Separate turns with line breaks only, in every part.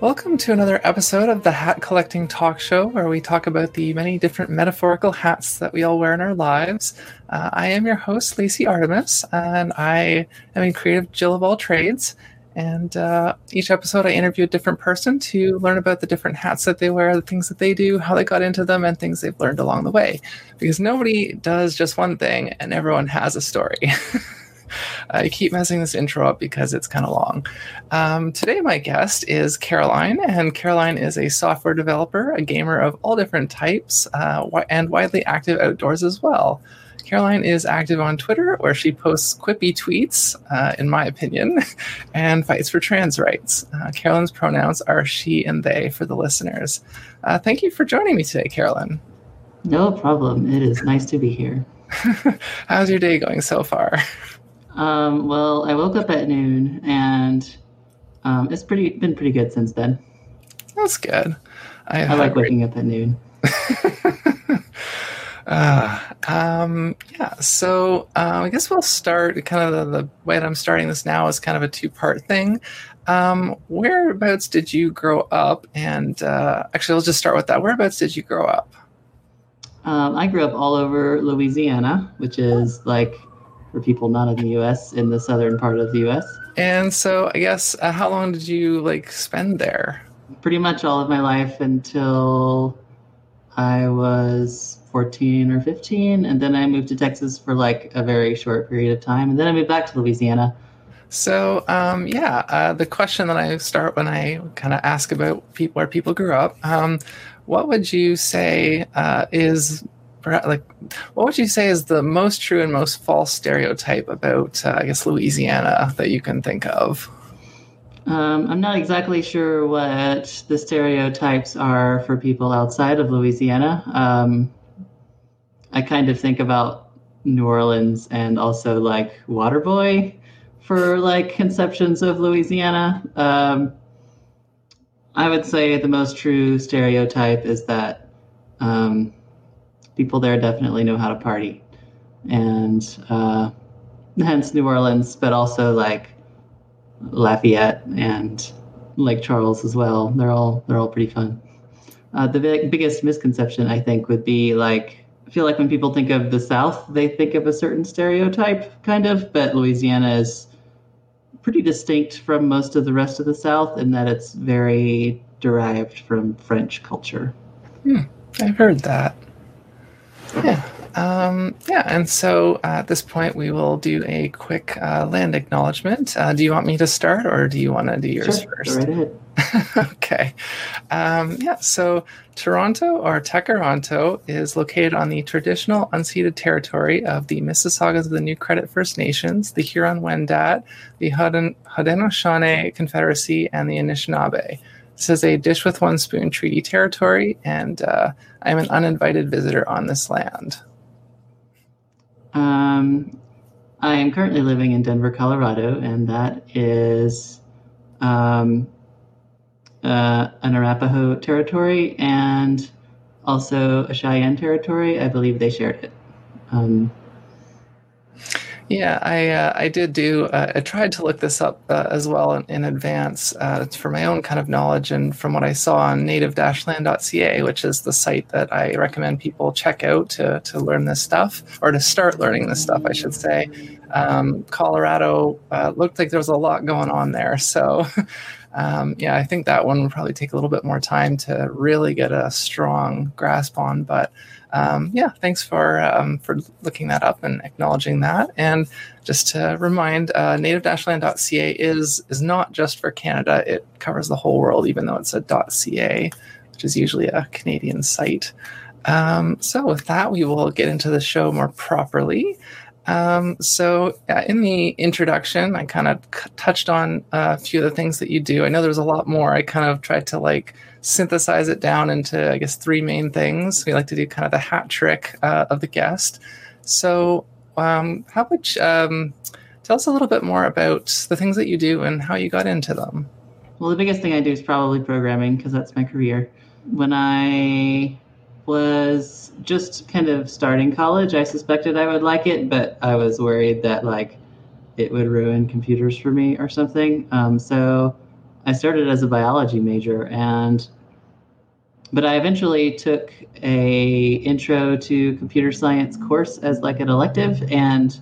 Welcome to another episode of the Hat Collecting Talk Show, where we talk about the many different metaphorical hats that we all wear in our lives. Uh, I am your host, Lacey Artemis, and I am a creative Jill of all trades. And uh, each episode, I interview a different person to learn about the different hats that they wear, the things that they do, how they got into them, and things they've learned along the way. Because nobody does just one thing, and everyone has a story. I keep messing this intro up because it's kind of long. Um, today, my guest is Caroline, and Caroline is a software developer, a gamer of all different types, uh, and widely active outdoors as well. Caroline is active on Twitter, where she posts quippy tweets, uh, in my opinion, and fights for trans rights. Uh, Caroline's pronouns are she and they for the listeners. Uh, thank you for joining me today, Caroline.
No problem. It is nice to be here.
How's your day going so far?
Um, well, I woke up at noon, and um, it's pretty been pretty good since then.
That's good.
I, I like waking up at noon.
uh, um, yeah, so uh, I guess we'll start. Kind of the, the, way that I'm starting this now is kind of a two part thing. Um, whereabouts did you grow up? And uh, actually, let's just start with that. Whereabouts did you grow up?
Um, I grew up all over Louisiana, which is like for people not in the U.S. in the southern part of the U.S.
And so, I guess, uh, how long did you like spend there?
Pretty much all of my life until I was 14 or 15, and then I moved to Texas for like a very short period of time, and then I moved back to Louisiana.
So, um, yeah, uh, the question that I start when I kind of ask about people where people grew up, um, what would you say uh, is like what would you say is the most true and most false stereotype about uh, i guess louisiana that you can think of?
Um, i'm not exactly sure what the stereotypes are for people outside of louisiana. Um, i kind of think about new orleans and also like waterboy for like conceptions of louisiana. Um, i would say the most true stereotype is that um, people there definitely know how to party, and uh, hence New Orleans, but also like Lafayette and Lake Charles as well. They're all they're all pretty fun. Uh, the big, biggest misconception I think would be like I feel like when people think of the South, they think of a certain stereotype, kind of, but Louisiana is pretty distinct from most of the rest of the South in that it's very derived from French culture.
Hmm, I've heard that. Yeah. Um, yeah, and so uh, at this point, we will do a quick uh, land acknowledgement. Uh, do you want me to start, or do you want to do yours
sure,
first?
Right
okay. Um, yeah, so Toronto or Tkaronto is located on the traditional unceded territory of the Mississaugas of the New Credit First Nations, the Huron Wendat, the Haudenosaunee Confederacy, and the Anishinaabe. This is a dish with one spoon treaty territory, and uh, I'm an uninvited visitor on this land.
Um, I am currently living in Denver, Colorado, and that is um, uh, an Arapaho territory and also a Cheyenne territory. I believe they shared it. Um,
yeah, I uh, I did do. Uh, I tried to look this up uh, as well in, in advance uh, for my own kind of knowledge and from what I saw on native-land.ca, which is the site that I recommend people check out to to learn this stuff or to start learning this stuff, I should say. Um, Colorado uh, looked like there was a lot going on there, so. Um, yeah, I think that one would probably take a little bit more time to really get a strong grasp on, but um, yeah, thanks for um, for looking that up and acknowledging that. And just to remind, uh, native-land.ca is is not just for Canada; it covers the whole world, even though it's a .ca, which is usually a Canadian site. Um, so, with that, we will get into the show more properly. Um, so, in the introduction, I kind of c- touched on a few of the things that you do. I know there's a lot more. I kind of tried to like synthesize it down into, I guess, three main things. We like to do kind of the hat trick uh, of the guest. So, um, how would um, tell us a little bit more about the things that you do and how you got into them?
Well, the biggest thing I do is probably programming because that's my career. When I was just kind of starting college, I suspected I would like it, but I was worried that like it would ruin computers for me or something. Um, so I started as a biology major, and but I eventually took a intro to computer science course as like an elective, and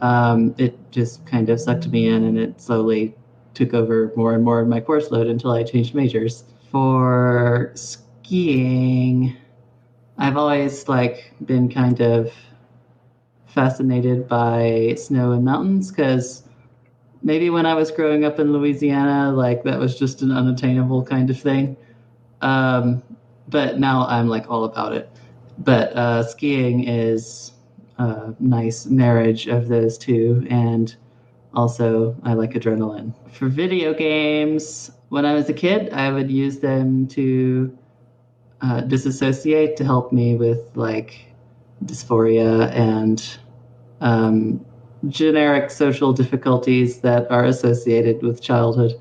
um, it just kind of sucked me in, and it slowly took over more and more of my course load until I changed majors. For skiing, I've always like been kind of fascinated by snow and mountains because maybe when I was growing up in Louisiana, like that was just an unattainable kind of thing. Um, but now I'm like all about it. But uh, skiing is a nice marriage of those two, and also I like adrenaline. For video games, when I was a kid, I would use them to uh, disassociate to help me with like dysphoria and um, generic social difficulties that are associated with childhood.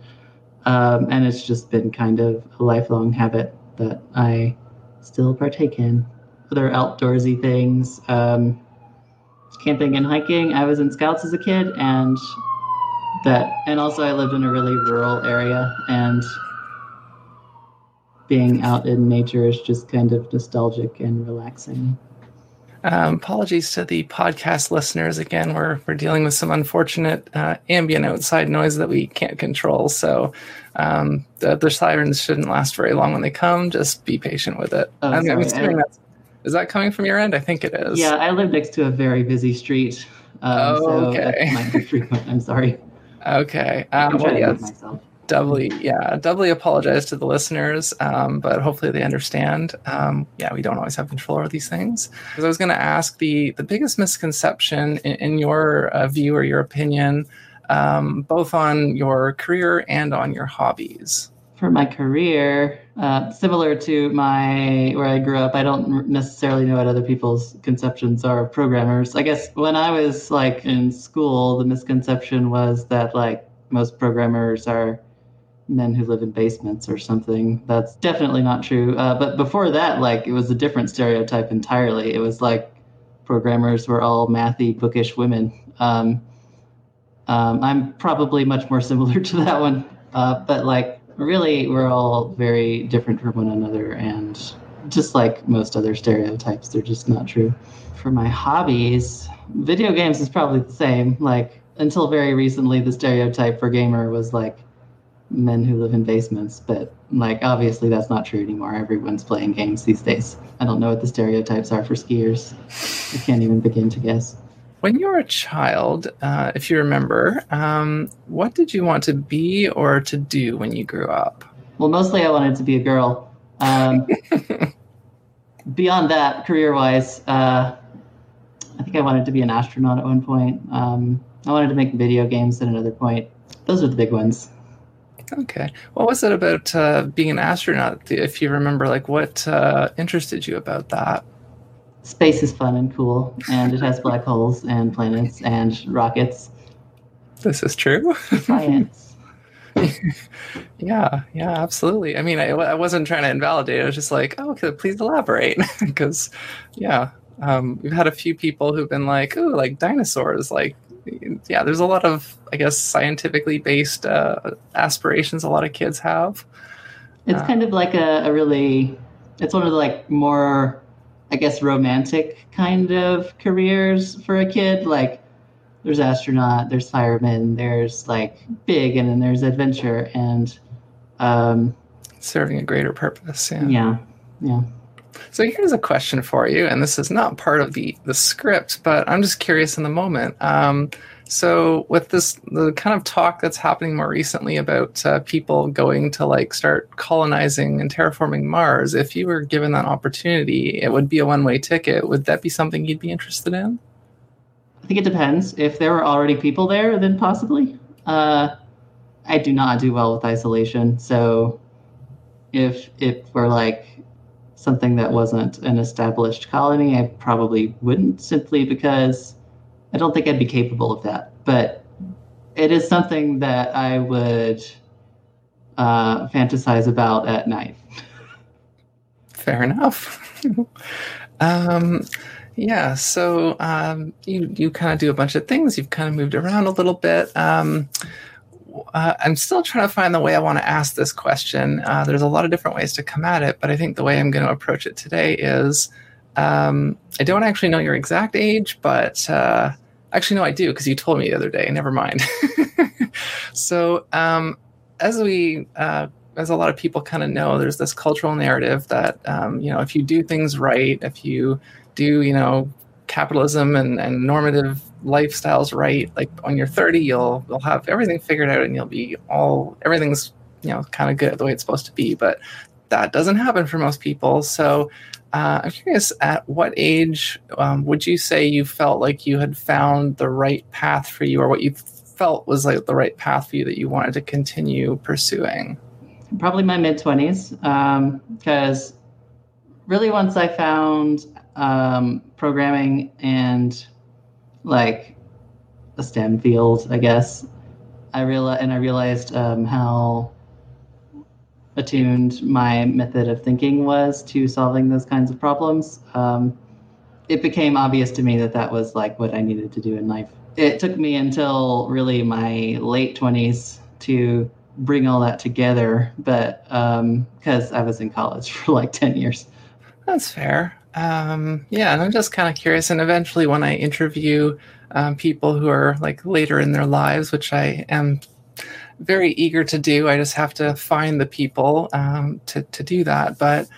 Um, and it's just been kind of a lifelong habit that I still partake in. Other outdoorsy things, um, camping and hiking. I was in scouts as a kid, and that, and also I lived in a really rural area, and being out in nature is just kind of nostalgic and relaxing.
Um, apologies to the podcast listeners. Again, we're we're dealing with some unfortunate uh, ambient outside noise that we can't control. So um, the, the sirens shouldn't last very long when they come. Just be patient with it.
Oh,
I'm, I'm assuming that's is that coming from your end? I think it is.
Yeah, I live next to a very busy street. Um,
Oh,
so
okay.
that might be frequent. I'm sorry.
Okay.
I'm
Um, well,
trying to
yeah,
myself.
Doubly yeah doubly apologize to the listeners um, but hopefully they understand. Um, yeah we don't always have control over these things. Because i was going to ask the the biggest misconception in, in your uh, view or your opinion um, both on your career and on your hobbies.
For my career, uh, similar to my where I grew up, I don't necessarily know what other people's conceptions are of programmers. I guess when I was like in school, the misconception was that like most programmers are men who live in basements or something. That's definitely not true. Uh, but before that, like it was a different stereotype entirely. It was like programmers were all mathy, bookish women. Um, um, I'm probably much more similar to that one, uh, but like really, we're all very different from one another, and just like most other stereotypes, they're just not true. For my hobbies, video games is probably the same. Like until very recently, the stereotype for gamer was like men who live in basements, but like obviously that's not true anymore. Everyone's playing games these days. I don't know what the stereotypes are for skiers. I can't even begin to guess.
when you were a child uh, if you remember um, what did you want to be or to do when you grew up
Well, mostly I wanted to be a girl. Um, beyond that, career wise, uh, I think I wanted to be an astronaut at one point. Um, I wanted to make video games at another point. Those are the big ones.
Okay. What was it about uh, being an astronaut? If you remember, like what uh, interested you about that?
Space is fun and cool, and it has black holes and planets and rockets.
This is true.
Science.
yeah, yeah, absolutely. I mean, I, I wasn't trying to invalidate. I was just like, oh, okay, please elaborate, because yeah, um, we've had a few people who've been like, oh, like dinosaurs, like. Yeah, there's a lot of, I guess, scientifically based uh, aspirations a lot of kids have.
It's kind of like a, a really, it's one of the like more, I guess, romantic kind of careers for a kid. Like, there's astronaut, there's fireman, there's like big, and then there's adventure, and um,
Serving a greater purpose. Yeah.
yeah, yeah.
So here's a question for you, and this is not part of the the script, but I'm just curious in the moment. Um, so with this the kind of talk that's happening more recently about uh, people going to like start colonizing and terraforming Mars, if you were given that opportunity, it would be a one way ticket. Would that be something you'd be interested in?
I think it depends. If there were already people there, then possibly. Uh, I do not do well with isolation, so if it were like something that wasn't an established colony, I probably wouldn't simply because I don't think I'd be capable of that. But it is something that I would uh, fantasize about at night.
Fair enough. um, yeah, so um, you you kind of do a bunch of things. You've kind of moved around a little bit. Um, uh, I'm still trying to find the way I want to ask this question. Uh, there's a lot of different ways to come at it, but I think the way I'm going to approach it today is um, I don't actually know your exact age, but uh, actually, no, I do because you told me the other day. Never mind. so, um, as we, uh, as a lot of people kind of know, there's this cultural narrative that um, you know if you do things right, if you do, you know, capitalism and, and normative lifestyles right, like when you're 30, you'll you'll have everything figured out and you'll be all everything's you know kind of good the way it's supposed to be. But that doesn't happen for most people. So uh, I'm curious, at what age um, would you say you felt like you had found the right path for you, or what you felt was like the right path for you that you wanted to continue pursuing?
Probably my mid 20s, because um, really once I found um, programming and like a STEM field, I guess. I realized, and I realized um, how attuned my method of thinking was to solving those kinds of problems. Um, it became obvious to me that that was like what I needed to do in life. It took me until really my late twenties to bring all that together, but because um, I was in college for like ten years.
That's fair. Um, yeah, and I'm just kind of curious. And eventually, when I interview um, people who are like later in their lives, which I am very eager to do, I just have to find the people um, to to do that. But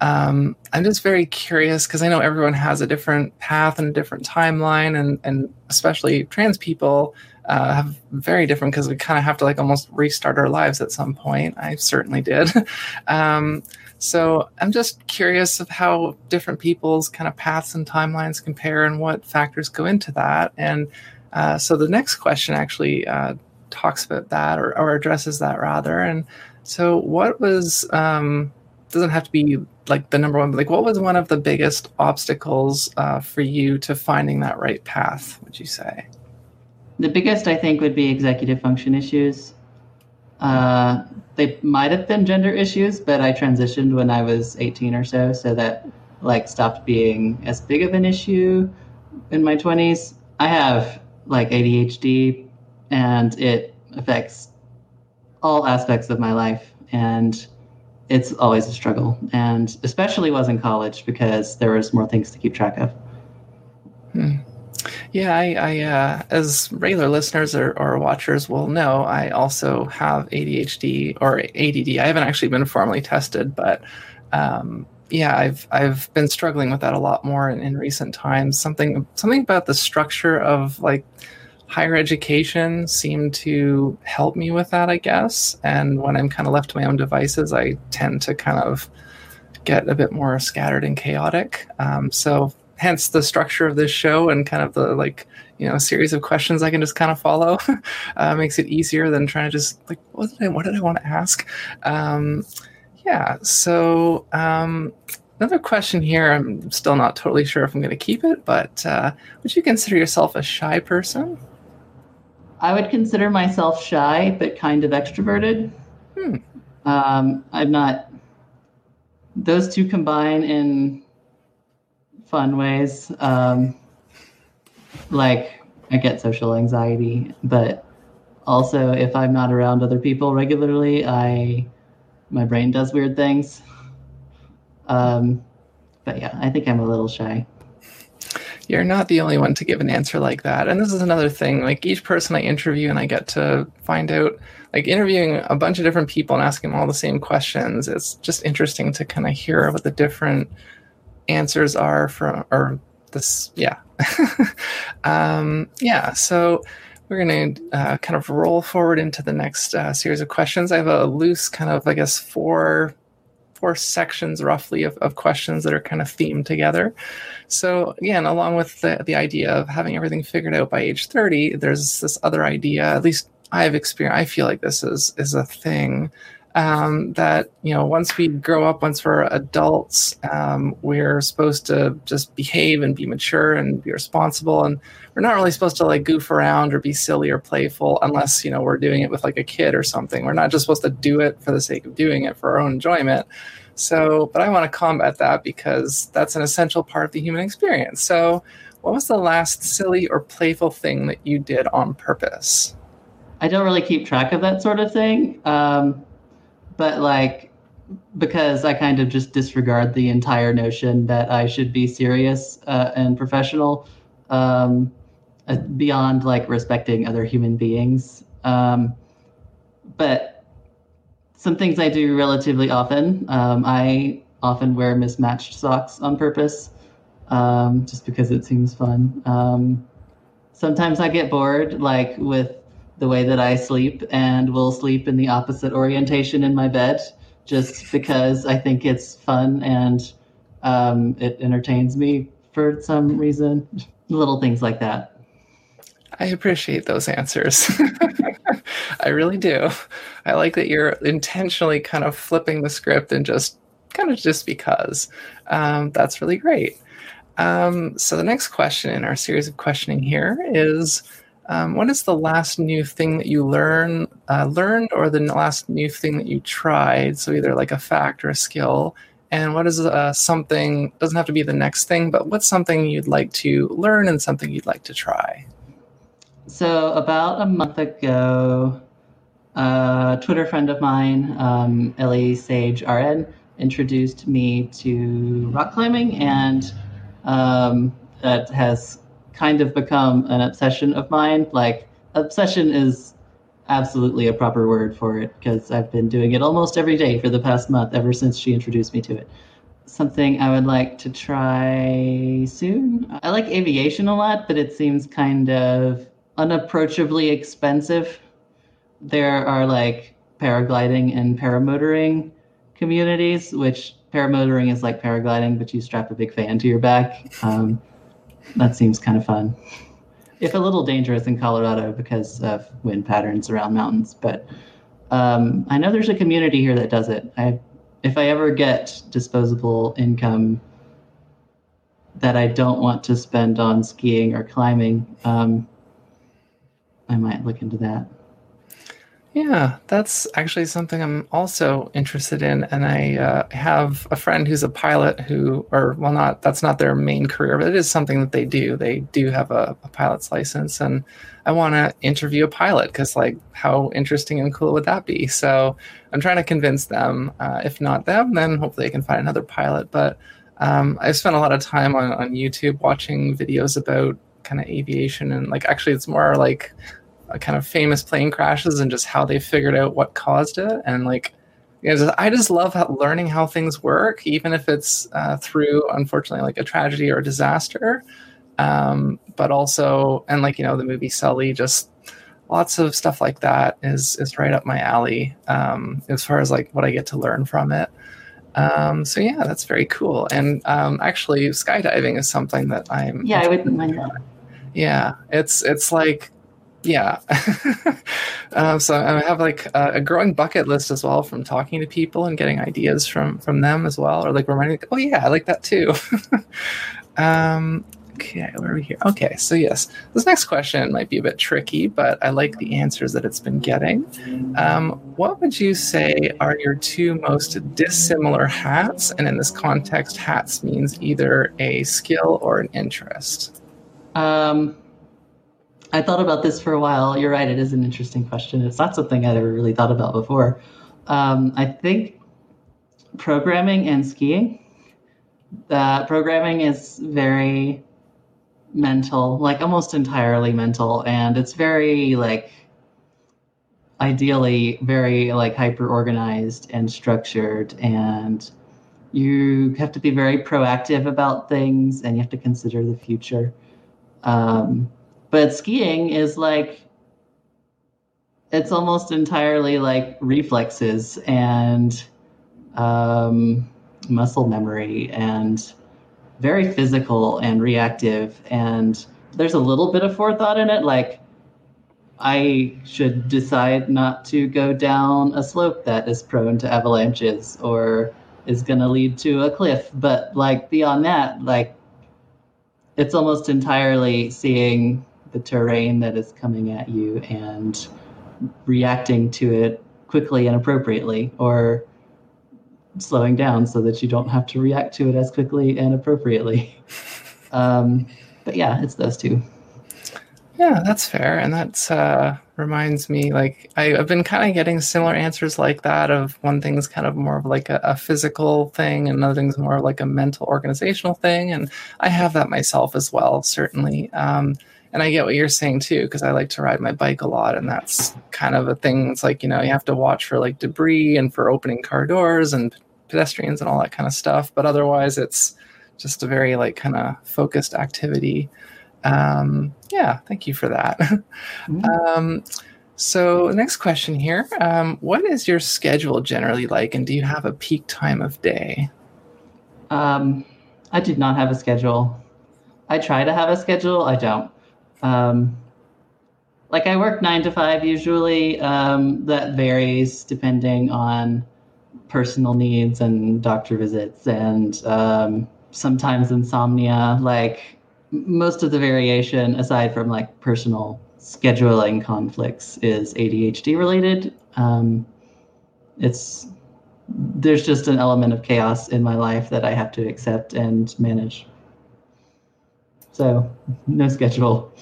um, I'm just very curious because I know everyone has a different path and a different timeline, and and especially trans people uh, have very different because we kind of have to like almost restart our lives at some point. I certainly did. um, so I'm just curious of how different people's kind of paths and timelines compare and what factors go into that. And uh, so the next question actually uh, talks about that or, or, addresses that rather. And so what was, um, doesn't have to be like the number one, but like what was one of the biggest obstacles uh, for you to finding that right path, would you say?
The biggest, I think, would be executive function issues. Uh, they might have been gender issues, but I transitioned when I was 18 or so, so that like stopped being as big of an issue in my 20s. I have like ADHD, and it affects all aspects of my life, and it's always a struggle, and especially was in college because there was more things to keep track of.
Hmm. Yeah, I, I uh, as regular listeners or, or watchers will know, I also have ADHD or ADD. I haven't actually been formally tested, but um, yeah, I've I've been struggling with that a lot more in, in recent times. Something something about the structure of like higher education seemed to help me with that, I guess. And when I'm kind of left to my own devices, I tend to kind of get a bit more scattered and chaotic. Um, so hence the structure of this show and kind of the like you know series of questions I can just kind of follow uh, makes it easier than trying to just like what did I what did I want to ask. Um, yeah, so um, another question here. I'm still not totally sure if I'm going to keep it, but uh, would you consider yourself a shy person?
I would consider myself shy, but kind of extroverted. Hmm. Um, I'm not. Those two combine in fun ways. Um, like I get social anxiety, but also if I'm not around other people regularly, I my brain does weird things. Um, but yeah, I think I'm a little shy.
You're not the only one to give an answer like that. And this is another thing. Like each person I interview and I get to find out like interviewing a bunch of different people and asking them all the same questions. It's just interesting to kind of hear what the different answers are from or this yeah. Um, yeah so we're going to uh, kind of roll forward into the next uh, series of questions. I have a loose kind of i guess four four sections roughly of, of questions that are kind of themed together. So again along with the, the idea of having everything figured out by age 30 there's this other idea at least i've experienced i feel like this is is a thing um, that you know once we grow up once we're adults um, we're supposed to just behave and be mature and be responsible. And we're not really supposed to like goof around or be silly or playful unless you know we're doing it with like a kid or something. We're not just supposed to do it for the sake of doing it for our own enjoyment. So but i want to combat that because that's an essential part of the human experience. So what was the last silly or playful thing that you did on purpose?
I don't really keep track of that sort of thing. Um, but like, because I kind of just disregard the entire notion that I should be serious uh, and professional um, uh, beyond like respecting other human beings. Um, but some things I do relatively often. Um, I often wear mismatched socks on purpose um, just because it seems fun. Um, sometimes I get bored, like with the way that I sleep, and will sleep in the opposite orientation in my bed just because I think it's fun and um, it entertains me for some reason. Little things like that.
I appreciate those answers. I really do. I like that you're intentionally kind of flipping the script and just kind of just because. Um, that's really great. Um, so the next question in our series of questioning here is, um, what is the last new thing that you learn uh, learned, or the last new thing that you tried? So either like a fact or a skill. And what is uh, something? Doesn't have to be the next thing, but what's something you'd like to learn and something you'd like to try?
So about a month ago, a Twitter friend of mine, um, Ellie Sage RN, introduced me to rock climbing and um, that has kind of become an obsession of mine. Like, obsession is absolutely a proper word for it because I've been doing it almost every day for the past month, ever since she introduced me to it. Something I would like to try soon. I like aviation a lot, but it seems kind of unapproachably expensive. There are like paragliding and paramotoring communities, which paramotoring is like paragliding, but you strap a big fan to your back. Um, that seems kind of fun. If a little dangerous in Colorado because of wind patterns around mountains, but um, I know there's a community here that does it. I, if I ever get disposable income that I don't want to spend on skiing or climbing, um, I might look into that.
Yeah, that's actually something I'm also interested in. And I uh, have a friend who's a pilot who, or well, not, that's not their main career, but it is something that they do. They do have a, a pilot's license. And I want to interview a pilot because, like, how interesting and cool would that be? So I'm trying to convince them. Uh, if not them, then hopefully I can find another pilot. But um, I've spent a lot of time on, on YouTube watching videos about kind of aviation and like actually it's more like kind of famous plane crashes and just how they figured out what caused it and like you know, I just love how, learning how things work, even if it's uh, through, unfortunately, like a tragedy or a disaster. Um, but also, and like you know, the movie Sully, just lots of stuff like that is is right up my alley um, as far as like what I get to learn from it. Um, so yeah, that's very cool. And um, actually, skydiving is something that I'm.
Yeah, I wouldn't mind that.
Yeah, it's it's like yeah. um, so I have like a, a, growing bucket list as well from talking to people and getting ideas from from them as well, or like reminding, oh yeah, I like that too. um, okay, where are we here? Okay, so yes, this next question might be a bit tricky, but I like the answers that it's been getting. Um, what would you say are your two most dissimilar hats? And in this context, hats means either a skill or an interest.
Um I thought about this for a while. You're right; it is an interesting question. It's not something I'd ever really thought about before. Um, I think programming and skiing. Uh, programming is very mental, like almost entirely mental, and it's very like ideally very like hyper organized and structured and you have to be very proactive about things and you have to consider the future um, but skiing is like it's almost entirely like reflexes and um, muscle memory and very physical and reactive. And there's a little bit of forethought in it like i should decide not to go down a slope that is prone to avalanches or is going to lead to a cliff. But like beyond that like it's almost entirely seeing the terrain that is coming at you and reacting to it quickly and appropriately or slowing down so that you don't have to react to it as quickly and appropriately. Um, but yeah, it's those two.
Yeah, that's fair, and that's uh, reminds me like I, have been kind of getting similar answers like that of one thing's kind of more of like a, a physical thing and another thing's more of like a mental organizational thing and i have that myself as well certainly um, and i get what you're saying too because i like to ride my bike a lot and that's kind of a thing it's like you know you have to watch for like debris and for opening car doors and pedestrians and all that kind of stuff but otherwise it's just a very like kind of focused activity um, yeah, thank you for that. Mm-hmm. Um, so, next question here um, What is your schedule generally like, and do you have a peak time of day?
Um, I do not have a schedule. I try to have a schedule, I don't. Um, like, I work nine to five usually. Um, that varies depending on personal needs and doctor visits, and um, sometimes insomnia. Like, most of the variation, aside from like personal scheduling conflicts, is ADHD related. Um, it's there's just an element of chaos in my life that I have to accept and manage. So, no schedule.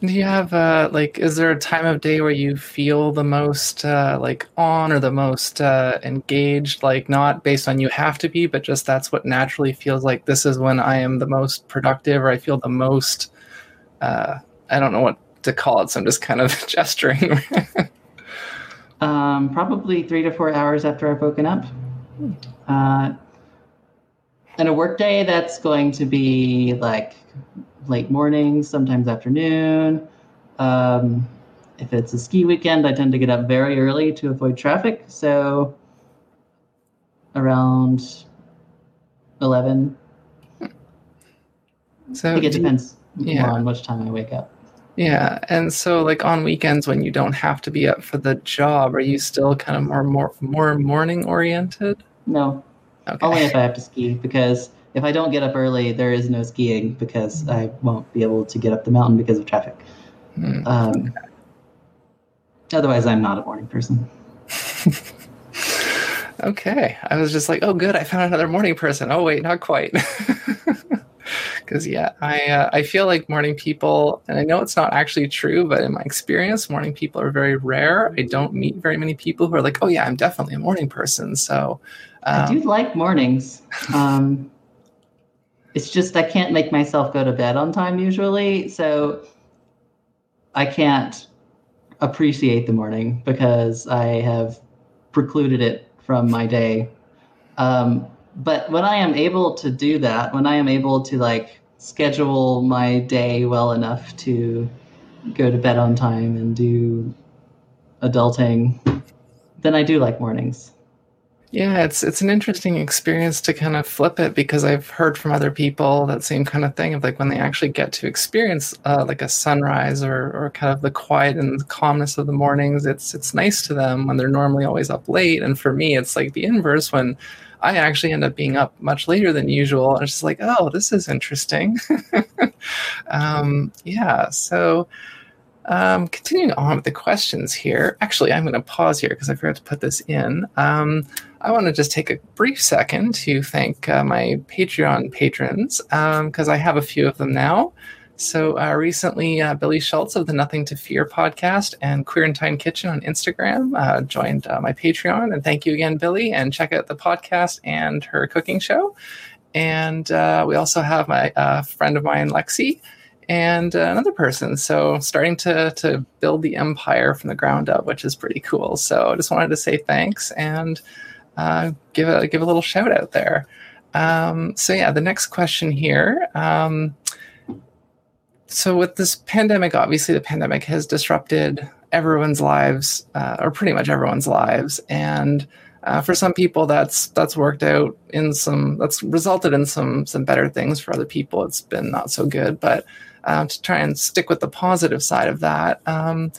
Do you have uh, like? Is there a time of day where you feel the most uh, like on or the most uh, engaged? Like not based on you have to be, but just that's what naturally feels like. This is when I am the most productive, or I feel the most. Uh, I don't know what to call it, so I'm just kind of gesturing.
um, probably three to four hours after I've woken up. Uh, and a workday that's going to be like late morning, sometimes afternoon. Um, if it's a ski weekend, I tend to get up very early to avoid traffic. So around 11. So I think it depends you, yeah. on which time I wake up.
Yeah, and so like on weekends when you don't have to be up for the job, are you still kind of more more more morning oriented?
No, okay. only if I have to ski because if I don't get up early, there is no skiing because I won't be able to get up the mountain because of traffic. Mm. Um, otherwise, I'm not a morning person.
okay, I was just like, oh, good, I found another morning person. Oh, wait, not quite. Because yeah, I uh, I feel like morning people, and I know it's not actually true, but in my experience, morning people are very rare. I don't meet very many people who are like, oh yeah, I'm definitely a morning person. So
um, I do like mornings. Um, it's just I can't make myself go to bed on time usually, so I can't appreciate the morning because I have precluded it from my day. Um, but when I am able to do that, when I am able to like schedule my day well enough to go to bed on time and do adulting, then I do like mornings.
Yeah, it's it's an interesting experience to kind of flip it because I've heard from other people that same kind of thing of like when they actually get to experience uh, like a sunrise or or kind of the quiet and calmness of the mornings. It's it's nice to them when they're normally always up late, and for me, it's like the inverse when I actually end up being up much later than usual. And it's just like, oh, this is interesting. um, yeah, so. Um, continuing on with the questions here. Actually, I'm going to pause here because I forgot to put this in. Um, I want to just take a brief second to thank uh, my Patreon patrons because um, I have a few of them now. So uh, recently, uh, Billy Schultz of the Nothing to Fear podcast and Queerentine Kitchen on Instagram uh, joined uh, my Patreon. And thank you again, Billy. And check out the podcast and her cooking show. And uh, we also have my friend of mine, Lexi, and another person. So starting to to build the empire from the ground up, which is pretty cool. So I just wanted to say thanks and uh, give a give a little shout out there. Um, so yeah, the next question here. Um, so with this pandemic, obviously the pandemic has disrupted everyone's lives, uh, or pretty much everyone's lives, and uh, for some people that's that's worked out in some that's resulted in some some better things. For other people, it's been not so good. But uh, to try and stick with the positive side of that. Um,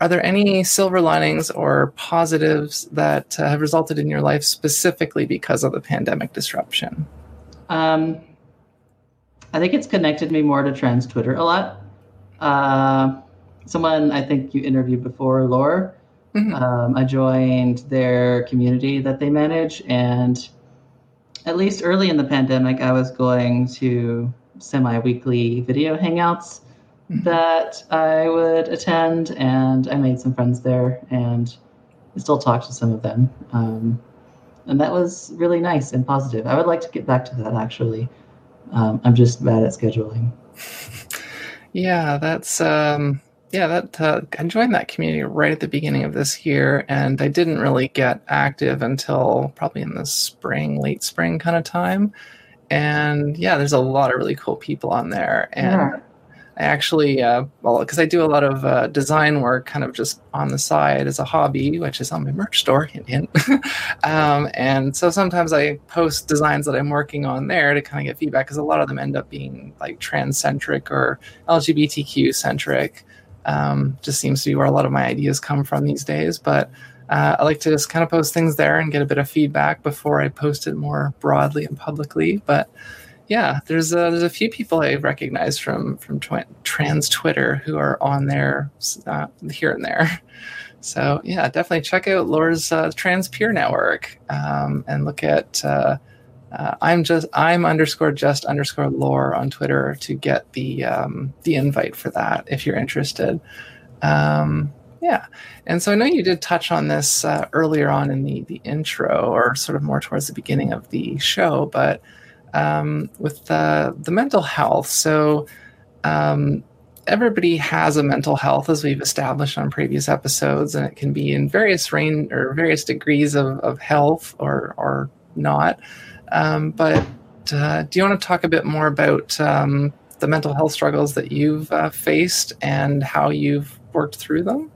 are there any silver linings or positives that uh, have resulted in your life specifically because of the pandemic disruption? Um,
I think it's connected me more to trans Twitter a lot. Uh, someone I think you interviewed before, Laura. Mm-hmm. Um, I joined their community that they manage, and at least early in the pandemic, I was going to semi-weekly video hangouts that I would attend, and I made some friends there, and I still talk to some of them. Um, and that was really nice and positive. I would like to get back to that actually. Um, I'm just bad at scheduling.
Yeah, that's um, yeah. That uh, I joined that community right at the beginning of this year, and I didn't really get active until probably in the spring, late spring kind of time. And yeah, there's a lot of really cool people on there, and yeah. I actually, uh, well, because I do a lot of uh, design work kind of just on the side as a hobby, which is on my merch store, hint, hint. um, and so sometimes I post designs that I'm working on there to kind of get feedback because a lot of them end up being like trans centric or LGBTQ centric. Um, just seems to be where a lot of my ideas come from these days. But uh, I like to just kind of post things there and get a bit of feedback before I post it more broadly and publicly. But yeah, there's a, there's a few people I recognize from from trans Twitter who are on there uh, here and there. So yeah, definitely check out Lore's uh, Trans Peer Network um, and look at uh, uh, I'm just I'm underscore just underscore Lore on Twitter to get the um, the invite for that if you're interested. Um, yeah, and so I know you did touch on this uh, earlier on in the the intro or sort of more towards the beginning of the show, but um, with the, the mental health. So, um, everybody has a mental health, as we've established on previous episodes, and it can be in various range or various degrees of, of health or, or not. Um, but uh, do you want to talk a bit more about um, the mental health struggles that you've uh, faced and how you've worked through them?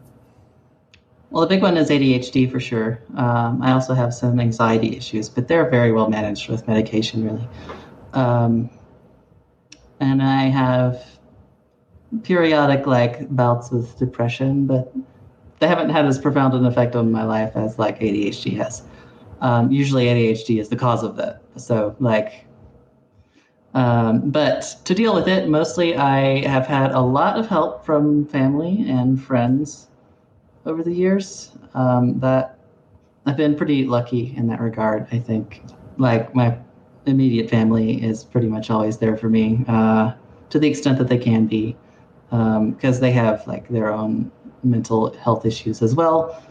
Well, the big one is ADHD for sure. Um, I also have some anxiety issues, but they're very well managed with medication, really. Um, and I have periodic like bouts with depression, but they haven't had as profound an effect on my life as like ADHD has. Um, usually, ADHD is the cause of that. So, like, um, but to deal with it, mostly I have had a lot of help from family and friends over the years. Um, that I've been pretty lucky in that regard. I think, like my immediate family is pretty much always there for me uh, to the extent that they can be, because um, they have like their own mental health issues as well.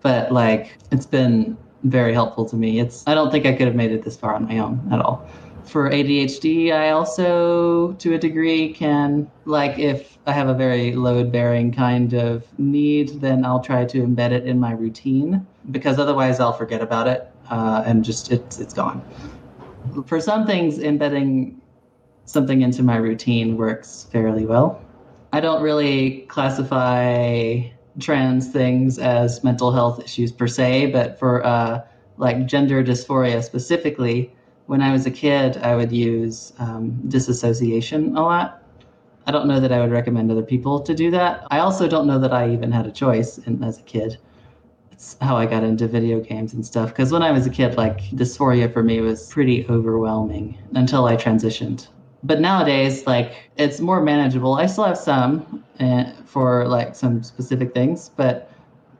But like, it's been very helpful to me. It's I don't think I could have made it this far on my own at all for ADHD, I also, to a degree, can, like, if I have a very load bearing kind of need, then I'll try to embed it in my routine because otherwise I'll forget about it uh, and just it's, it's gone. For some things, embedding something into my routine works fairly well. I don't really classify trans things as mental health issues per se, but for uh, like gender dysphoria specifically, when I was a kid, I would use um, disassociation a lot. I don't know that I would recommend other people to do that. I also don't know that I even had a choice in, as a kid. It's how I got into video games and stuff. Because when I was a kid, like dysphoria for me was pretty overwhelming until I transitioned. But nowadays, like it's more manageable. I still have some uh, for like some specific things, but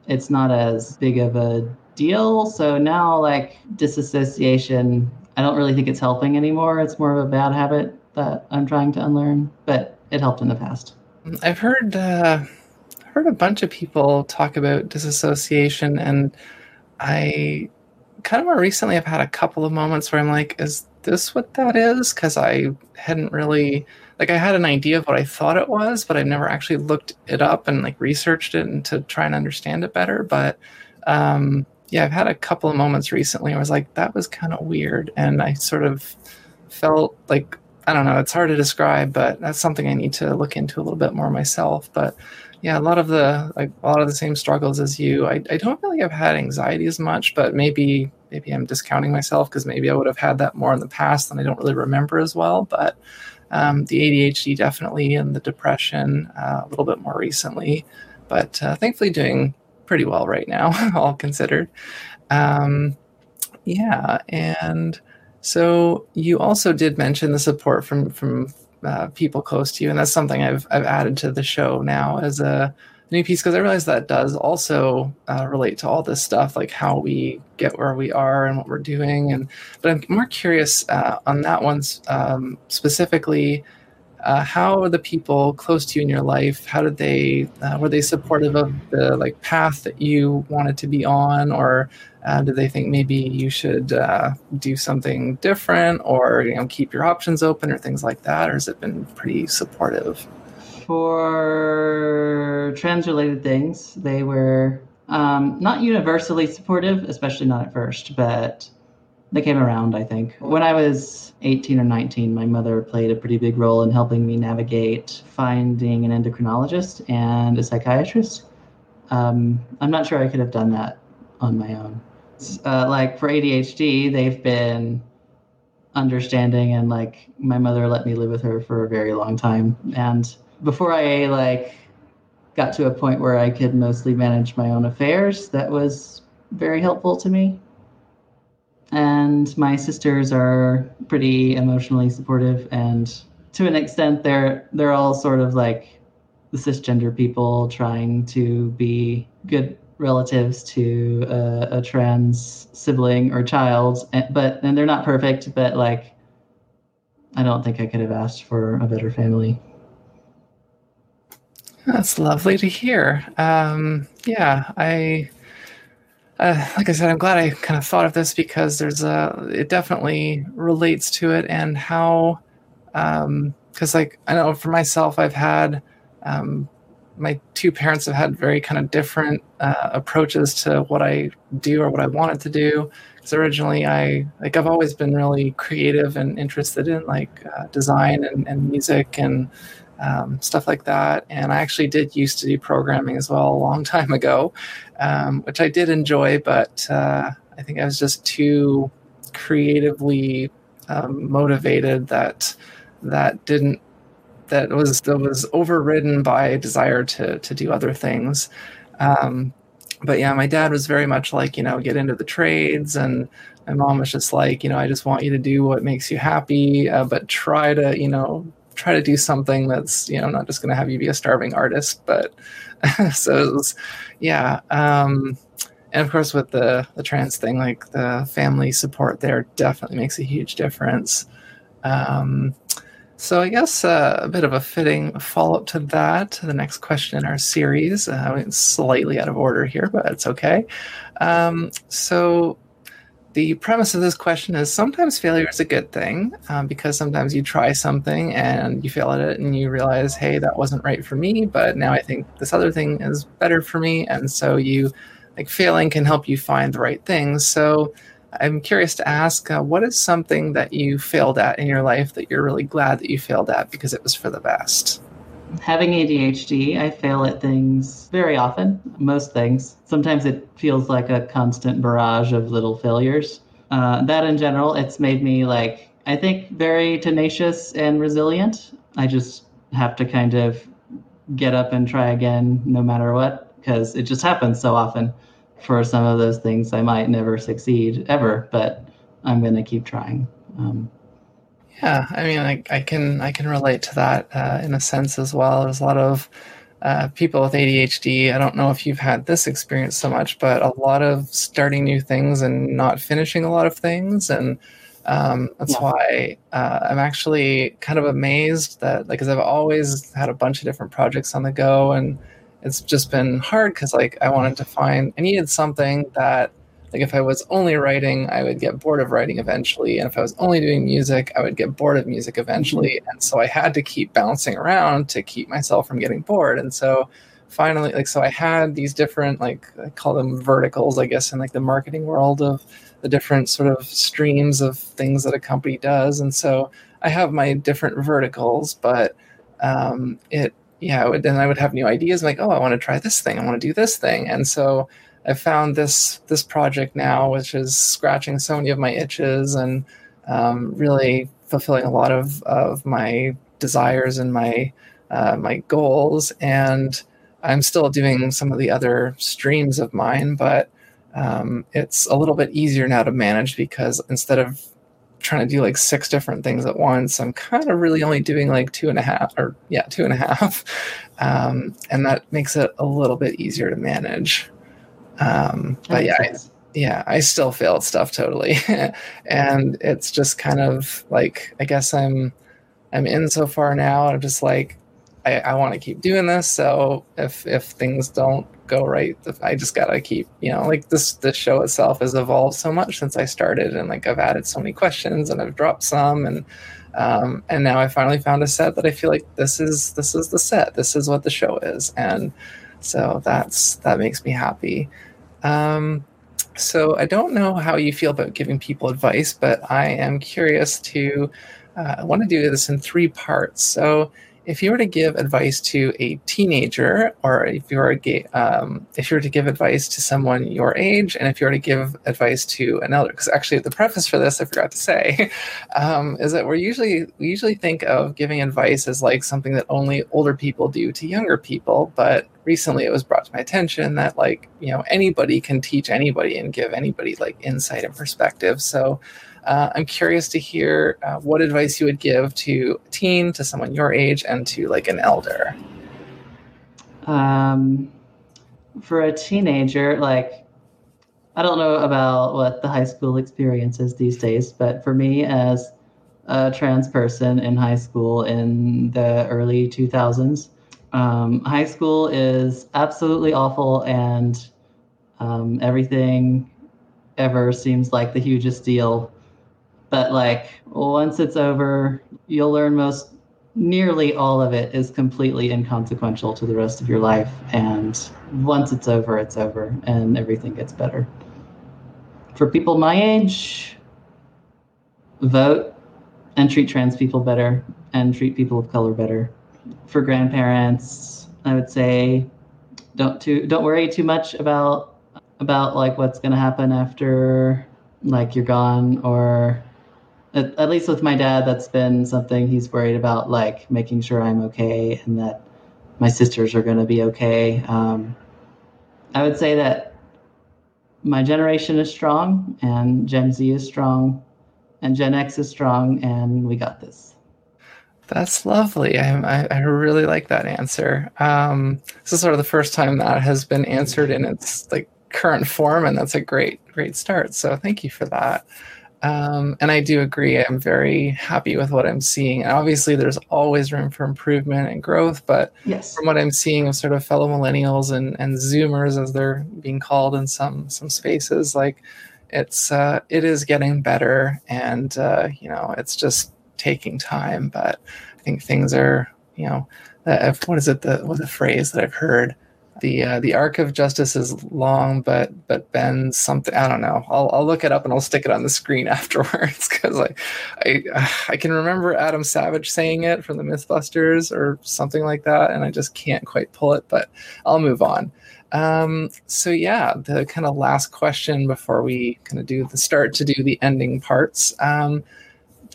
it's not as big of a deal. So now, like disassociation I don't really think it's helping anymore. It's more of a bad habit that I'm trying to unlearn, but it helped in the past.
I've heard uh, heard a bunch of people talk about disassociation, and I kind of more recently I've had a couple of moments where I'm like, is this what that is? Because I hadn't really like I had an idea of what I thought it was, but I never actually looked it up and like researched it and to try and understand it better. But um, yeah, I've had a couple of moments recently where I was like, that was kind of weird. And I sort of felt like, I don't know, it's hard to describe, but that's something I need to look into a little bit more myself. But yeah, a lot of the, like a lot of the same struggles as you. I, I don't really have had anxiety as much, but maybe, maybe I'm discounting myself because maybe I would have had that more in the past and I don't really remember as well. But um, the ADHD definitely and the depression uh, a little bit more recently. But uh, thankfully doing pretty well right now, all considered. Um, yeah, and so you also did mention the support from from uh, people close to you, and that's something I've I've added to the show now as a new piece because I realize that does also uh, relate to all this stuff, like how we get where we are and what we're doing. And but I'm more curious uh, on that one um, specifically uh, how are the people close to you in your life? How did they uh, were they supportive of the like path that you wanted to be on, or uh, did they think maybe you should uh, do something different, or you know keep your options open, or things like that? Or has it been pretty supportive?
For trans-related things, they were um, not universally supportive, especially not at first, but they came around. I think when I was 18 or 19, my mother played a pretty big role in helping me navigate finding an endocrinologist and a psychiatrist. Um, I'm not sure I could have done that on my own. Uh, like for ADHD, they've been understanding and like my mother let me live with her for a very long time. And before I like got to a point where I could mostly manage my own affairs, that was very helpful to me and my sisters are pretty emotionally supportive and to an extent they're they're all sort of like the cisgender people trying to be good relatives to a, a trans sibling or child. But and they're not perfect but like i don't think i could have asked for a better family.
That's lovely to hear. Um, yeah i uh, like I said, I'm glad I kind of thought of this because there's a it definitely relates to it and how because um, like I know for myself I've had um, my two parents have had very kind of different uh, approaches to what I do or what I wanted to do. Because originally I like I've always been really creative and interested in like uh, design and, and music and um, stuff like that. And I actually did used to do programming as well a long time ago, um, which I did enjoy, but uh, I think I was just too creatively um, motivated that that didn't that was that was overridden by a desire to to do other things. Um, but yeah, my dad was very much like you know get into the trades and my mom was just like, you know, I just want you to do what makes you happy, uh, but try to, you know, try to do something that's you know not just going to have you be a starving artist but so was yeah um and of course with the the trans thing like the family support there definitely makes a huge difference um so I guess uh, a bit of a fitting follow-up to that. The next question in our series, uh, slightly out of order here, but it's okay. Um, so the premise of this question is sometimes failure is a good thing um, because sometimes you try something and you fail at it and you realize, hey, that wasn't right for me, but now I think this other thing is better for me. And so you, like, failing can help you find the right things. So I'm curious to ask uh, what is something that you failed at in your life that you're really glad that you failed at because it was for the best?
Having ADHD, I fail at things very often, most things. Sometimes it feels like a constant barrage of little failures. Uh, that in general, it's made me like, I think, very tenacious and resilient. I just have to kind of get up and try again no matter what, because it just happens so often. For some of those things, I might never succeed ever, but I'm going to keep trying. Um,
yeah, I mean, I, I can I can relate to that uh, in a sense as well. There's a lot of uh, people with ADHD. I don't know if you've had this experience so much, but a lot of starting new things and not finishing a lot of things, and um, that's yeah. why uh, I'm actually kind of amazed that, like, because I've always had a bunch of different projects on the go, and it's just been hard because, like, I wanted to find, I needed something that like if I was only writing, I would get bored of writing eventually, and if I was only doing music, I would get bored of music eventually. Mm-hmm. And so I had to keep bouncing around to keep myself from getting bored. And so finally, like so, I had these different like I call them verticals, I guess, in like the marketing world of the different sort of streams of things that a company does. And so I have my different verticals, but um, it yeah, would, then I would have new ideas like, oh, I want to try this thing, I want to do this thing, and so I found this this project now, which is scratching so many of my itches and um, really fulfilling a lot of, of my desires and my uh, my goals. And I'm still doing some of the other streams of mine, but um, it's a little bit easier now to manage because instead of trying to do like six different things at once, I'm kind of really only doing like two and a half, or yeah, two and a half, um, and that makes it a little bit easier to manage. Um, but yeah, I, yeah, I still failed stuff totally, and it's just kind of like I guess I'm I'm in so far now. I'm just like, I, I want to keep doing this. So if if things don't go right, I just gotta keep, you know, like this this show itself has evolved so much since I started, and like I've added so many questions, and I've dropped some, and um, and now I finally found a set that I feel like this is this is the set. This is what the show is, and so that's that makes me happy. Um, so I don't know how you feel about giving people advice, but I am curious to. Uh, I want to do this in three parts. So if you were to give advice to a teenager, or if you were um, if you were to give advice to someone your age, and if you were to give advice to an elder, because actually the preface for this I forgot to say, um, is that we're usually we usually think of giving advice as like something that only older people do to younger people, but recently it was brought to my attention that like you know anybody can teach anybody and give anybody like insight and perspective. So uh, I'm curious to hear uh, what advice you would give to a teen, to someone your age, and to like an elder.
Um, for a teenager, like I don't know about what the high school experience is these days, but for me as a trans person in high school in the early 2000s, um, high school is absolutely awful and um, everything ever seems like the hugest deal but like once it's over, you'll learn most nearly all of it is completely inconsequential to the rest of your life. And once it's over, it's over and everything gets better. For people my age, vote and treat trans people better and treat people of color better. For grandparents, I would say don't too don't worry too much about about like what's going to happen after like you're gone or at, at least with my dad, that's been something he's worried about, like making sure I'm okay and that my sisters are going to be okay. Um, I would say that my generation is strong, and Gen Z is strong, and Gen X is strong, and we got this.
That's lovely. I, I, really like that answer. Um, this is sort of the first time that has been answered in its like current form, and that's a great great start. So thank you for that. Um, and I do agree. I'm very happy with what I'm seeing. And obviously, there's always room for improvement and growth. But
yes.
from what I'm seeing of sort of fellow millennials and, and Zoomers, as they're being called in some some spaces, like it's uh, it is getting better. And uh, you know, it's just taking time. But I think things are, you know, uh, what is it? The what the phrase that I've heard? The uh, the arc of justice is long, but but bends something. I don't know. I'll I'll look it up and I'll stick it on the screen afterwards because I I I can remember Adam Savage saying it from the MythBusters or something like that, and I just can't quite pull it. But I'll move on. Um, so yeah, the kind of last question before we kind of do the start to do the ending parts. Um,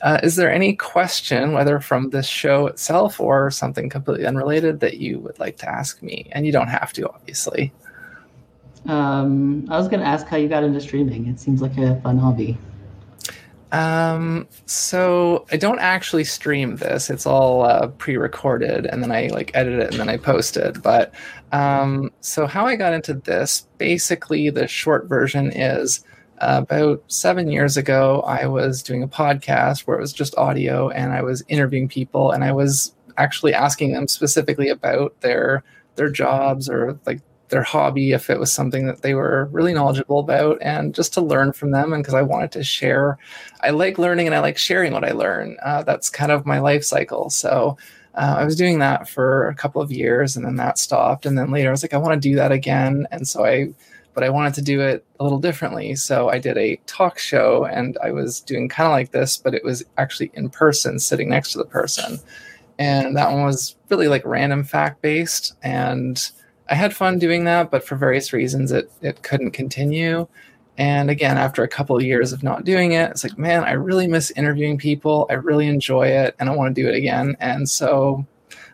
uh, is there any question, whether from this show itself or something completely unrelated, that you would like to ask me? And you don't have to, obviously.
Um, I was going to ask how you got into streaming. It seems like a fun hobby.
Um, so I don't actually stream this. It's all uh, pre-recorded, and then I like edit it and then I post it. But um, so how I got into this, basically, the short version is about seven years ago, I was doing a podcast where it was just audio and I was interviewing people and I was actually asking them specifically about their their jobs or like their hobby if it was something that they were really knowledgeable about and just to learn from them and because i wanted to share. I like learning and i like sharing what i learn. Uh, that's kind of my life cycle. So uh, i was doing that for a couple of years and then that stopped and then later i was like i want to do that again. And so i but I wanted to do it a little differently. So I did a talk show and I was doing kind of like this, but it was actually in person, sitting next to the person. And that one was really like random fact based. And I had fun doing that, but for various reasons, it, it couldn't continue. And again, after a couple of years of not doing it, it's like, man, I really miss interviewing people. I really enjoy it and I want to do it again. And so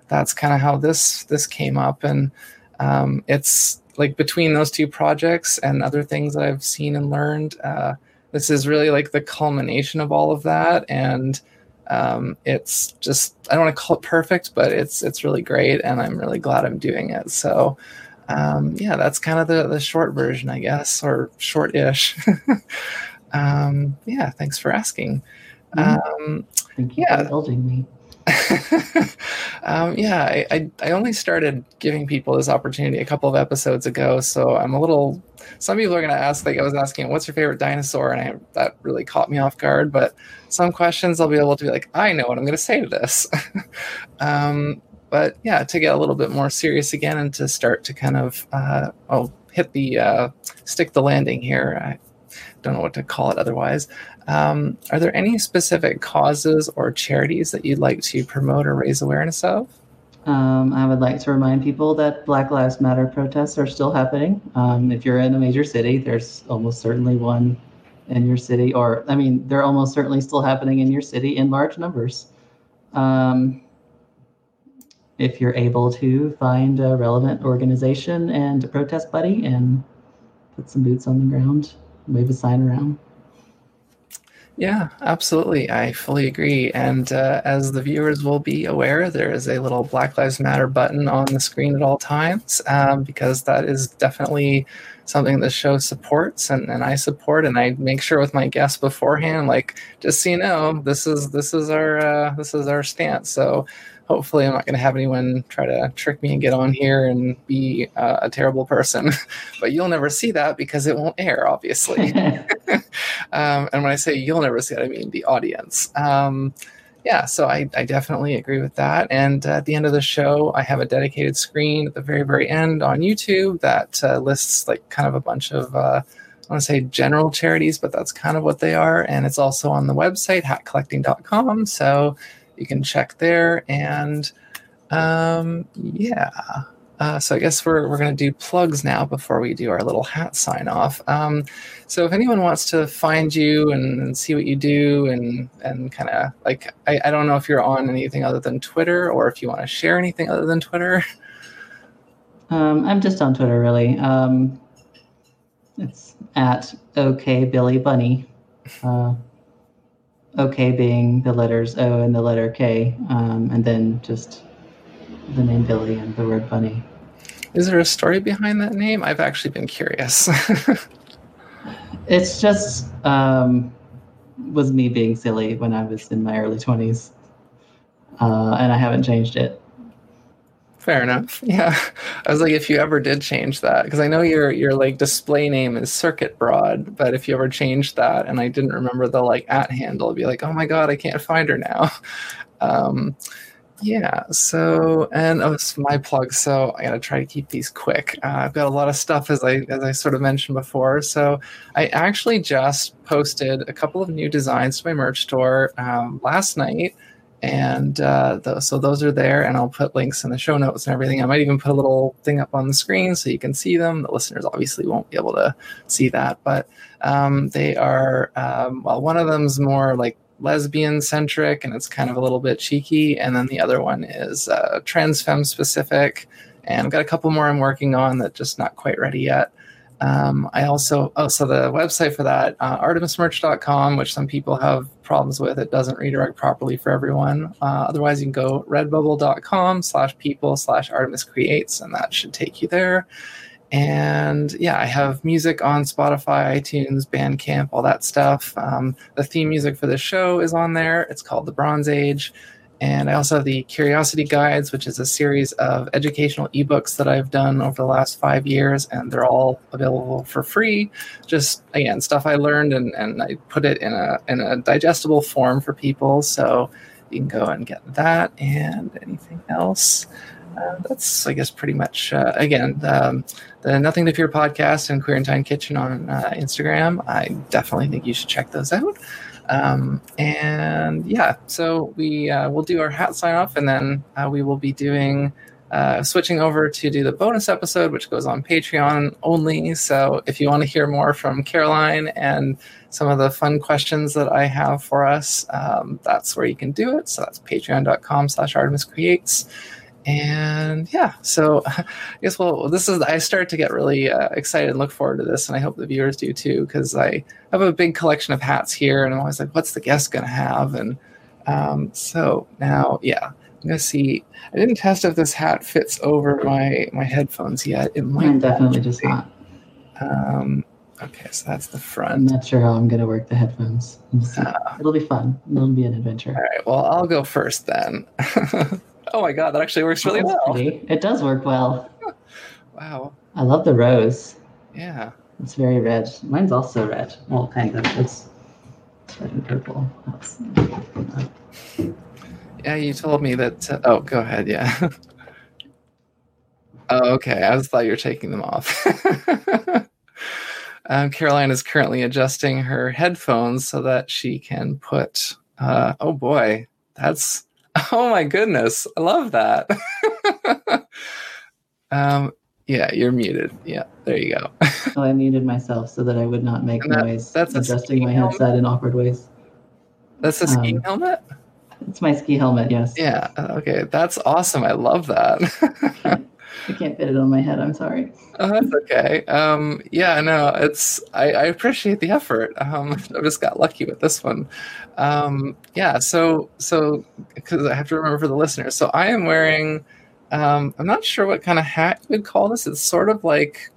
that's kind of how this this came up. And um, it's like between those two projects and other things that I've seen and learned, uh, this is really like the culmination of all of that. And um, it's just I don't want to call it perfect, but it's it's really great, and I'm really glad I'm doing it. So. Um, yeah, that's kind of the, the short version, I guess, or short-ish. um, yeah, thanks for asking.
Mm-hmm. Um, Thank you yeah. for indulging me.
um, yeah, I, I, I only started giving people this opportunity a couple of episodes ago, so I'm a little. Some people are going to ask, like I was asking, "What's your favorite dinosaur?" and I, that really caught me off guard. But some questions I'll be able to be like, "I know what I'm going to say to this." um, but yeah, to get a little bit more serious again and to start to kind of uh, oh hit the uh, stick the landing here. Don't know what to call it otherwise. Um, are there any specific causes or charities that you'd like to promote or raise awareness of?
Um, I would like to remind people that Black Lives Matter protests are still happening. Um, if you're in a major city, there's almost certainly one in your city, or I mean, they're almost certainly still happening in your city in large numbers. Um, if you're able to find a relevant organization and a protest buddy and put some boots on the ground, wave a sign around.
Yeah, absolutely. I fully agree. And uh, as the viewers will be aware, there is a little Black Lives Matter button on the screen at all times um, because that is definitely something the show supports and, and I support. And I make sure with my guests beforehand, like just so you know, this is this is our uh, this is our stance. So hopefully I'm not going to have anyone try to trick me and get on here and be uh, a terrible person. but you'll never see that because it won't air, obviously. um, and when I say you'll never see it, I mean the audience. Um, yeah, so I, I, definitely agree with that. And uh, at the end of the show, I have a dedicated screen at the very, very end on YouTube that uh, lists like kind of a bunch of. Uh, I want to say general charities, but that's kind of what they are. And it's also on the website, hatcollecting.com. So you can check there. And um, yeah. Uh, so I guess we're, we're going to do plugs now before we do our little hat sign off. Um, so if anyone wants to find you and, and see what you do and, and kind of like, I, I don't know if you're on anything other than Twitter or if you want to share anything other than Twitter.
Um, I'm just on Twitter really. Um, it's at OK Billy Bunny. Uh, OK being the letters O and the letter K, um, and then just the name Billy and the word bunny.
Is there a story behind that name? I've actually been curious.
it's just um, was me being silly when I was in my early twenties, uh, and I haven't changed it.
Fair enough. Yeah, I was like, if you ever did change that, because I know your your like display name is Circuit Broad, but if you ever changed that, and I didn't remember the like at handle, I'd be like, oh my god, I can't find her now. Um, yeah. So, and oh, it's my plug. So I gotta try to keep these quick. Uh, I've got a lot of stuff as I as I sort of mentioned before. So I actually just posted a couple of new designs to my merch store um, last night and uh, so those are there and i'll put links in the show notes and everything. I might even put a little thing up on the screen so you can see them. The listeners obviously won't be able to see that but um, they are um, well one of them's more like lesbian centric and it's kind of a little bit cheeky and then the other one is uh, trans femme specific and i've got a couple more i'm working on that just not quite ready yet. Um, I also, oh, so the website for that, uh, artemismerch.com, which some people have problems with, it doesn't redirect properly for everyone. Uh, otherwise, you can go redbubble.com slash people slash Artemis Creates, and that should take you there. And yeah, I have music on Spotify, iTunes, Bandcamp, all that stuff. Um, the theme music for the show is on there. It's called The Bronze Age. And I also have the Curiosity Guides, which is a series of educational ebooks that I've done over the last five years, and they're all available for free. Just again, stuff I learned, and, and I put it in a in a digestible form for people. So you can go and get that and anything else. Uh, that's I guess pretty much uh, again the, the Nothing to Fear podcast and Queer Time Kitchen on uh, Instagram. I definitely think you should check those out. Um, and yeah, so we uh, will do our hat sign off, and then uh, we will be doing uh, switching over to do the bonus episode, which goes on Patreon only. So if you want to hear more from Caroline and some of the fun questions that I have for us, um, that's where you can do it. So that's patreon.com slash Artemis Creates and yeah so i guess well this is i start to get really uh, excited and look forward to this and i hope the viewers do too because i have a big collection of hats here and i'm always like what's the guest going to have and um, so now yeah i'm going to see i didn't test if this hat fits over my my headphones yet it might
Mine definitely just not
um, Okay, so that's the front I'm
not sure how I'm going to work the headphones.
Ah.
It'll be fun. It'll be an adventure.
all right well, I'll go first then. oh my god, that actually works really well.
pretty. It does work well.
Wow.
I love the rose.
Yeah.
It's very red. Mine's also red. Well, kind of. It's, it's red and purple. That's,
Yeah, you told me that. Uh, oh, go ahead. Yeah. oh, okay. I just thought you were taking them off. um, Caroline is currently adjusting her headphones so that she can put. Uh, oh boy, that's. Oh my goodness, I love that. um, yeah, you're muted. Yeah, there you go.
so I muted myself so that I would not make
that-
noise
that's
adjusting my
ski helmet?
headset in awkward ways.
That's a ski
Um,
helmet.
It's my ski helmet, yes.
Yeah. Okay, that's awesome. I love that.
I can't fit it on my head. I'm sorry.
Oh, that's okay. Um, yeah, no, it's I, I appreciate the effort. Um, I just got lucky with this one. Um, yeah, so so because I have to remember for the listeners. So I am wearing. Um, I'm not sure what kind of hat you would call this. It's sort of like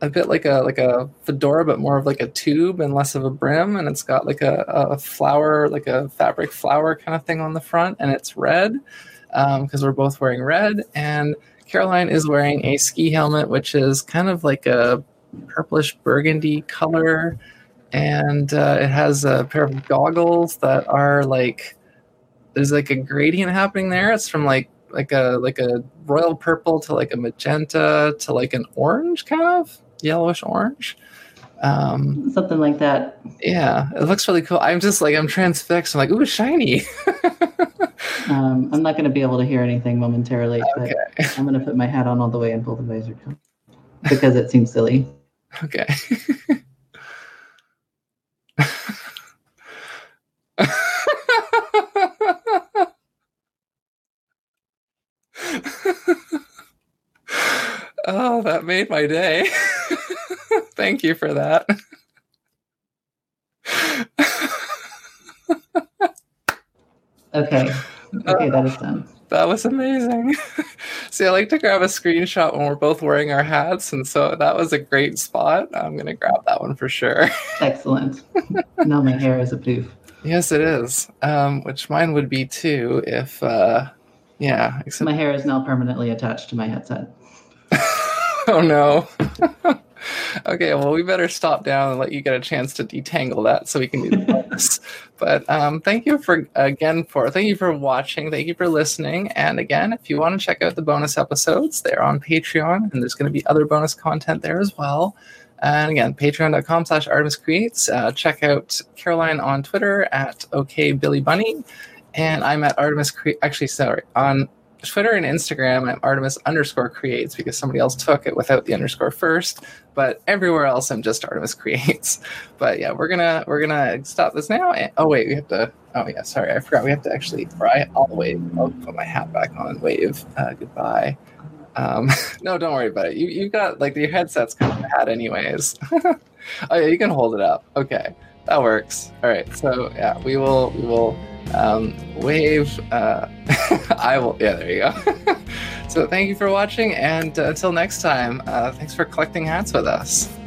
a bit like a like a fedora, but more of like a tube and less of a brim, and it's got like a, a flower, like a fabric flower kind of thing on the front, and it's red because we're both wearing red and. Caroline is wearing a ski helmet, which is kind of like a purplish burgundy color, and uh, it has a pair of goggles that are like there's like a gradient happening there. It's from like like a like a royal purple to like a magenta to like an orange kind of yellowish orange. Um,
Something like that.
yeah, it looks really cool. I'm just like I'm transfixed. I'm like, ooh, shiny.
Um, I'm not going to be able to hear anything momentarily, but
okay,
I'm going to put my hat on all the way and pull the visor down because it seems silly.
okay. oh, that made my day. Thank you for that.
Okay. Okay, that is done.
That was amazing. See, I like to grab a screenshot when we're both wearing our hats, and so that was a great spot. I'm gonna grab that one for sure.
Excellent. now my hair is a poof.
yes, it is. Um, which mine would be too if, uh, yeah. Except,
My hair is now permanently attached to my headset.
oh no. Okay, well, we better stop down and let you get a chance to detangle that so we can do the bonus. but um, thank you for again for thank you for watching, thank you for listening, and again, if you want to check out the bonus episodes, they're on Patreon, and there's going to be other bonus content there as well. And again, patreon.com slash Artemis Creates. Uh, check out Caroline on Twitter at OKBillyBunny. And I'm at Artemis Cre- actually sorry, on Twitter and Instagram, I'm Artemis underscore creates because somebody else took it without the underscore first. But everywhere else, I'm just Artemis creates. But yeah, we're gonna we're gonna stop this now. And, oh wait, we have to. Oh yeah, sorry, I forgot. We have to actually. I, I'll wave. I'll put my hat back on wave uh, goodbye. Um, no, don't worry about it. You you got like your headset's kind of hat anyways. oh yeah, you can hold it up. Okay, that works. All right, so yeah, we will we will um, wave. Uh, I will. Yeah, there you go. so thank you for watching, and uh, until next time, uh, thanks for collecting hats with us.